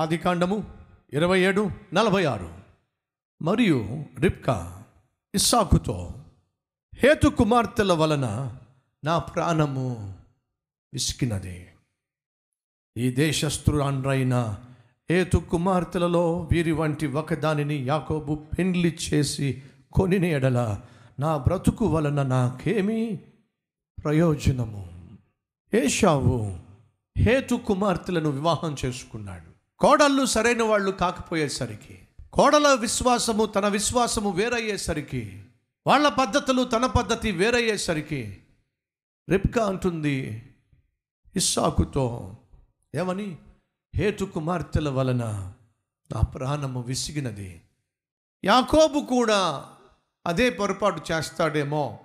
ఆది కాండము ఇరవై ఏడు నలభై ఆరు. మరియు రిప్కా ఇస్సాకుతో హేతు కుమార్తెల వలన నా ప్రాణము విసికినది. ఈ దేశస్థురాండ్రైన హేతు కుమార్తెలలో వీరి వంటి ఒకదానిని యాకోబు పెండ్లి చేసి కొనిన ఎడల నా బ్రతుకు వలన నాకేమీ ప్రయోజనము. ఏషావు హేతు కుమార్తెలను వివాహం చేసుకున్నాడు. కోడళ్ళు సరైన వాళ్ళు కాకపోయేసరికి కోడల విశ్వాసము తన విశ్వాసము వేరయ్యేసరికి వాళ్ళ పద్ధతులు తన పద్ధతి వేరయ్యేసరికి రిప్కా అంటుంది ఇస్సాకుతో ఏమని? హేతు కుమార్తెల వలన నా ప్రాణము విసిగినది. యాకోబు కూడా అదే పొరపాటు చేస్తాడేమో.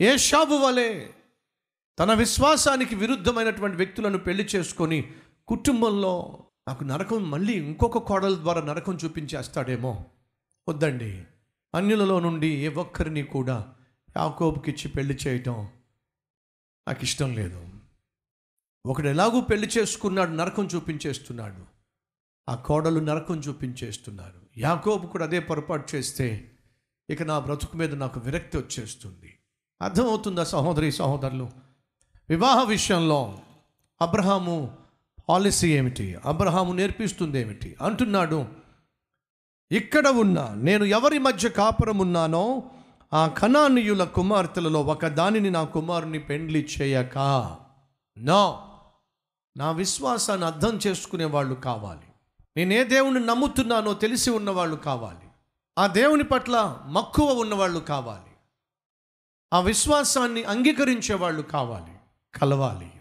ఏషాబు వలె తన విశ్వాసానికి విరుద్ధమైనటువంటి వ్యక్తులను పెళ్ళి చేసుకొని కుటుంబంలో నాకు నరకం మళ్ళీ ఇంకొక కోడల ద్వారా నరకం చూపించేస్తాడేమో. వద్దండి. అన్యులలో నుండి ఏ ఒక్కరిని కూడా యాకోబుకి ఇచ్చి పెళ్ళి చేయటం నాకు ఇష్టం లేదు. ఒకడు ఎలాగూ పెళ్ళి చేసుకున్నాడు నరకం చూపించేస్తున్నాడు. ఆ కోడలు నరకం చూపించేస్తున్నారు. యాకోబు కూడా అదే పొరపాటు చేస్తే ఇక నా బ్రతుకు మీద నాకు విరక్తి వచ్చేస్తుంది. అర్థమవుతుందా సహోదరి సహోదరులు? వివాహ విషయంలో అబ్రహాము పాలసీ ఏమిటి? అబ్రహాము నేర్పిస్తుంది ఏమిటి అంటున్నాడు. ఇక్కడ ఉన్న నేను ఎవరి మధ్య కాపురం ఉన్నానో ఆ కణానీయుల కుమార్తెలలో ఒక దానిని నా కుమారుని పెండ్లి చేయక. నో. నా విశ్వాసాన్ని అర్థం చేసుకునే వాళ్ళు కావాలి. నేను ఏ దేవుని నమ్ముతున్నానో తెలిసి ఉన్నవాళ్ళు కావాలి. ఆ దేవుని పట్ల మక్కువ ఉన్నవాళ్ళు కావాలి. ఆ విశ్వాసాన్ని అంగీకరించే వాళ్ళు కావాలి. కలవాలి.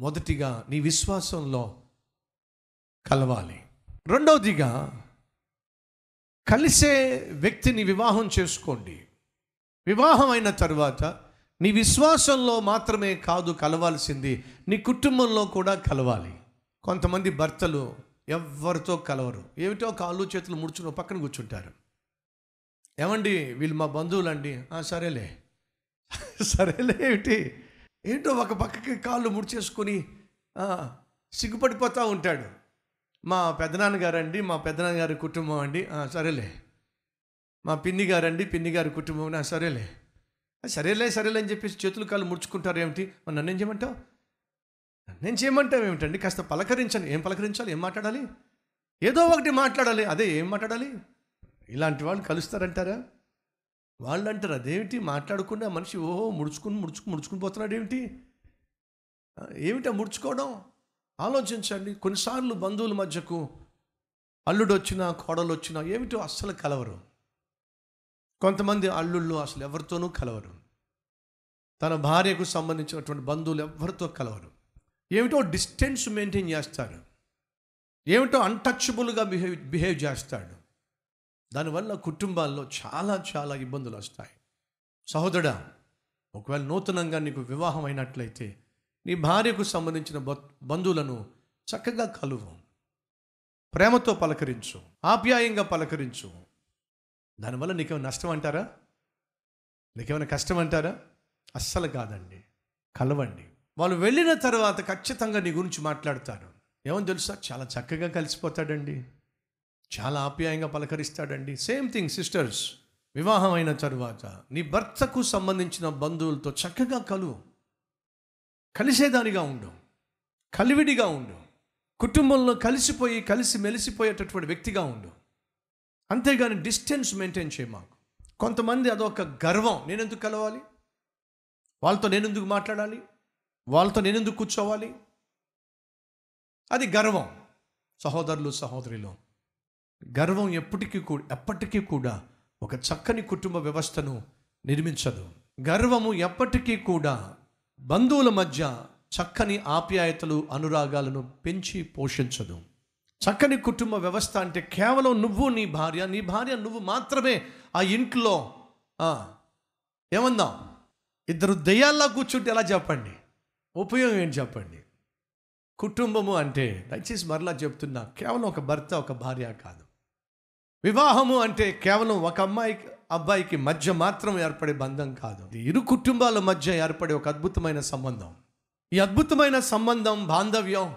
మొదటిగా నీ విశ్వాసంలో కలవాలి. రెండవదిగా కలిసే వ్యక్తిని వివాహం చేసుకోండి. వివాహం అయిన తర్వాత నీ విశ్వాసంలో మాత్రమే కాదు కలవాల్సింది నీ కుటుంబంలో కూడా కలవాలి. కొంతమంది భర్తలు ఎవరితో కలవరు. ఏమిటో కాళ్ళు చేతులు ముడుచుకుని పక్కన కూర్చుంటారు. ఏమండి వీళ్ళు మా బంధువులండి? అండి సరేలే. సరేలే ఏమిటి? ఏంటో ఒక పక్కకి కాళ్ళు ముడిచేసుకొని సిగ్గుపడిపోతూ ఉంటాడు. మా పెదనాన్నగారండి మా పెదనాన్నగారి కుటుంబం అండి. సరేలే. మా పిన్ని గారండి పిన్ని గారి కుటుంబం సరేలే సరేలే సరేలే అని చెప్పేసి చేతులు కాళ్ళు ముడుచుకుంటారు ఏమిటి? మరి నన్నేం చేయమంటావు? నన్నేం చేయమంటావు ఏమిటండి? కాస్త పలకరించండి ఏం పలకరించాలి? ఏం మాట్లాడాలి? ఏదో ఒకటి మాట్లాడాలి. అదే ఏం మాట్లాడాలి? ఇలాంటి వాళ్ళు కలుస్తారంటారా? వాళ్ళు అంటారు అదేమిటి మాట్లాడకుండా మనిషి ఓహో ముడుచుకుని ముడుచుకు ముడుచుకుని పోతున్నాడు ఏమిటి ఏమిటా ముడుచుకోవడం? ఆలోచించండి. కొన్నిసార్లు బంధువుల మధ్యకు అల్లుడు వచ్చినా కోడలు వచ్చినా ఏమిటో అస్సలు కలవరు. కొంతమంది అల్లుళ్ళు అసలు ఎవరితోనూ కలవరు. తన భార్యకు సంబంధించినటువంటి బంధువులు ఎవరితో కలవరు. ఏమిటో డిస్టెన్స్ మెయింటైన్ చేస్తారు. ఏమిటో అన్టచబుల్గా బిహేవ్ బిహేవ్ చేస్తాడు. దానివల్ల కుటుంబాల్లో చాలా చాలా ఇబ్బందులు వస్తాయి. సహోదరా ఒకవేళ నూతనంగా నీకు వివాహం అయినట్లయితే నీ భార్యకు సంబంధించిన బంధువులను చక్కగా కలువు. ప్రేమతో పలకరించు. ఆప్యాయంగా పలకరించు. దానివల్ల నీకేమైనా నష్టం అంటారా? నీకేమైనా కష్టం అంటారా? అస్సలు కాదండి. కలవండి. వాళ్ళు వెళ్ళిన తర్వాత ఖచ్చితంగా నీ గురించి మాట్లాడతారు. ఏమని తెలుసా? చాలా చక్కగా కలిసిపోతాడండి. చాలా ఆప్యాయంగా పలకరిస్తాడండి. సేమ్ థింగ్ సిస్టర్స్ వివాహమైన తరువాత నీ భర్తకు సంబంధించిన బంధువులతో చక్కగా కలువు కలిసేదానిగా ఉండు. కలివిడిగా ఉండు. కుటుంబంలో కలిసిపోయి కలిసి మెలిసిపోయేటటువంటి వ్యక్తిగా ఉండు. అంతేగాని డిస్టెన్స్ మెయింటైన్ చేయ మాకు. కొంతమంది అదొక గర్వం. నేనెందుకు కలవాలి? వాళ్ళతో నేనెందుకు మాట్లాడాలి? వాళ్ళతో నేనెందుకు కూర్చోవాలి? అది గర్వం. సహోదరులు సహోదరిలో. గర్వం ఎప్పటికీ కూడా ఎప్పటికీ కూడా ఒక చక్కని కుటుంబ వ్యవస్థను నిర్మించదు. గర్వము ఎప్పటికీ కూడా బంధువుల మధ్య చక్కని ఆప్యాయతలు అనురాగాలను పెంచి పోషించదు. చక్కని కుటుంబ వ్యవస్థ అంటే కేవలం నువ్వు నీ భార్య నీ భార్య నువ్వు మాత్రమే ఆ ఇంట్లో ఏమందాం? ఇద్దరు దెయ్యాల్లో కూర్చుంటే ఎలా చెప్పండి? ఉపయోగం ఏంటి చెప్పండి? కుటుంబము అంటే దయచేసి మరలా చెప్తున్నా కేవలం ఒక భర్త ఒక భార్య కాదు. వివాహము అంటే కేవలం ఒక అమ్మాయికి అబ్బాయికి మధ్య మాత్రం ఏర్పడే బంధం కాదు. ఇరు కుటుంబాల మధ్య ఏర్పడే ఒక అద్భుతమైన సంబంధం. ఈ అద్భుతమైన సంబంధం బాంధవ్యం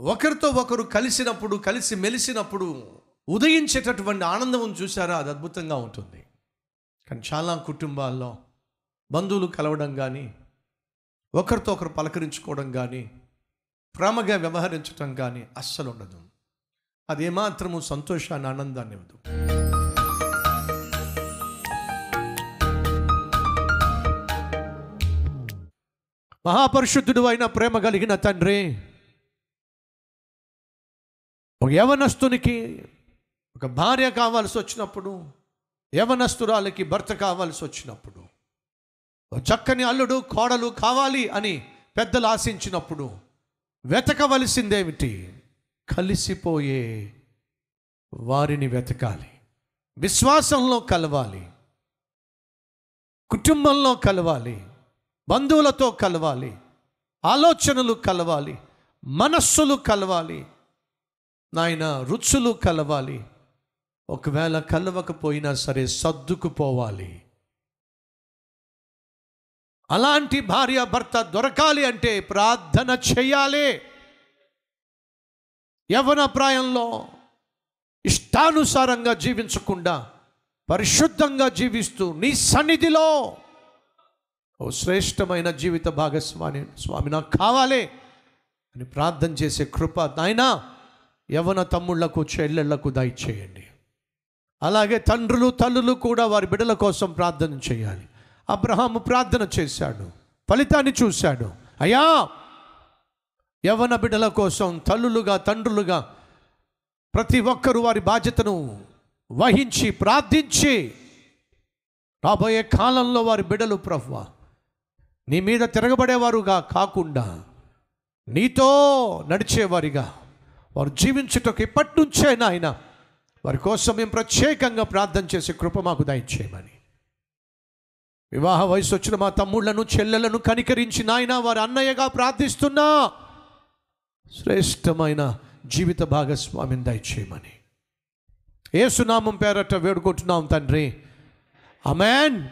ఒకరితో ఒకరు కలిసినప్పుడు కలిసి మెలిసినప్పుడు ఉదయించేటటువంటి ఆనందం చూసారా? అది అద్భుతంగా ఉంటుంది. కానీ చాలా కుటుంబాల్లో బంధువులు కలవడం కానీ ఒకరితో ఒకరు పలకరించుకోవడం కానీ ప్రేమగా వ్యవహరించడం కానీ అస్సలు ఉండదు. అది ఏమాత్రము సంతోషాన్ని ఆనందాన్ని ఇవ్వదు. మహాపరిశుద్ధుడు అయిన ప్రేమ కలిగిన తండ్రి ఒక యవనస్తునికి ఒక భార్య కావాల్సి వచ్చినప్పుడు యవనస్తురాలకి భర్త కావాల్సి వచ్చినప్పుడు చక్కని అల్లుడు కోడలు కావాలి అని పెద్దలు ఆశించినప్పుడు వెతకవలసిందేమిటి? కలిసిపోయే వారిని వెతకాలి. విశ్వాసంలో కలవాలి. కుటుంబంలో కలవాలి. బంధువులతో కలవాలి. ఆలోచనలు కలవాలి. మనస్సులు కలవాలి. నాయన రుచులు కలవాలి. ఒకవేళ కలవకపోయినా సరే సర్దుకుపోవాలి. అలాంటి భార్య భర్త దొరకాలి అంటే ప్రార్థన చేయాలి. యవన ప్రాయంలో ఇష్టానుసారంగా జీవించకుండా పరిశుద్ధంగా జీవిస్తూ నీ సన్నిధిలో ఓ శ్రేష్టమైన జీవిత భాగస్వామి స్వామి నాకు కావాలి అని ప్రార్థన చేసే కృప నాయన యవన తమ్ముళ్ళకు చెల్లెళ్ళకు దయచేయండి. అలాగే తండ్రులు తల్లులు కూడా వారి బిడ్డల కోసం ప్రార్థన చేయాలి. అబ్రహాము ప్రార్థన చేశాడు ఫలితాన్ని చూశాడు. అయ్యా యవన బిడ్డల కోసం తల్లులుగా తండ్రులుగా ప్రతి ఒక్కరూ వారి బాధ్యతను వహించి ప్రార్థించి రాబోయే కాలంలో వారి బిడ్డలు ప్రభువా నీ మీద తిరగబడేవారుగా కాకుండా నీతో నడిచేవారిగా వారు జీవించుటకు ఇప్పటి నుంచే నాయన వారి కోసం మేము ప్రత్యేకంగా ప్రార్థన చేసే కృప మాకు దయచేయమని. వివాహ వయసు వచ్చిన మా తమ్ముళ్ళను చెల్లెలను కనికరించి నాయన వారి అన్నయ్యగా ప్రార్థిస్తున్నా. శ్రేష్టమైన జీవిత భాగస్వామిని దయచేయమని. ఏసునామం పేరట వేడుకుంటున్నాం తండ్రి. అమెన్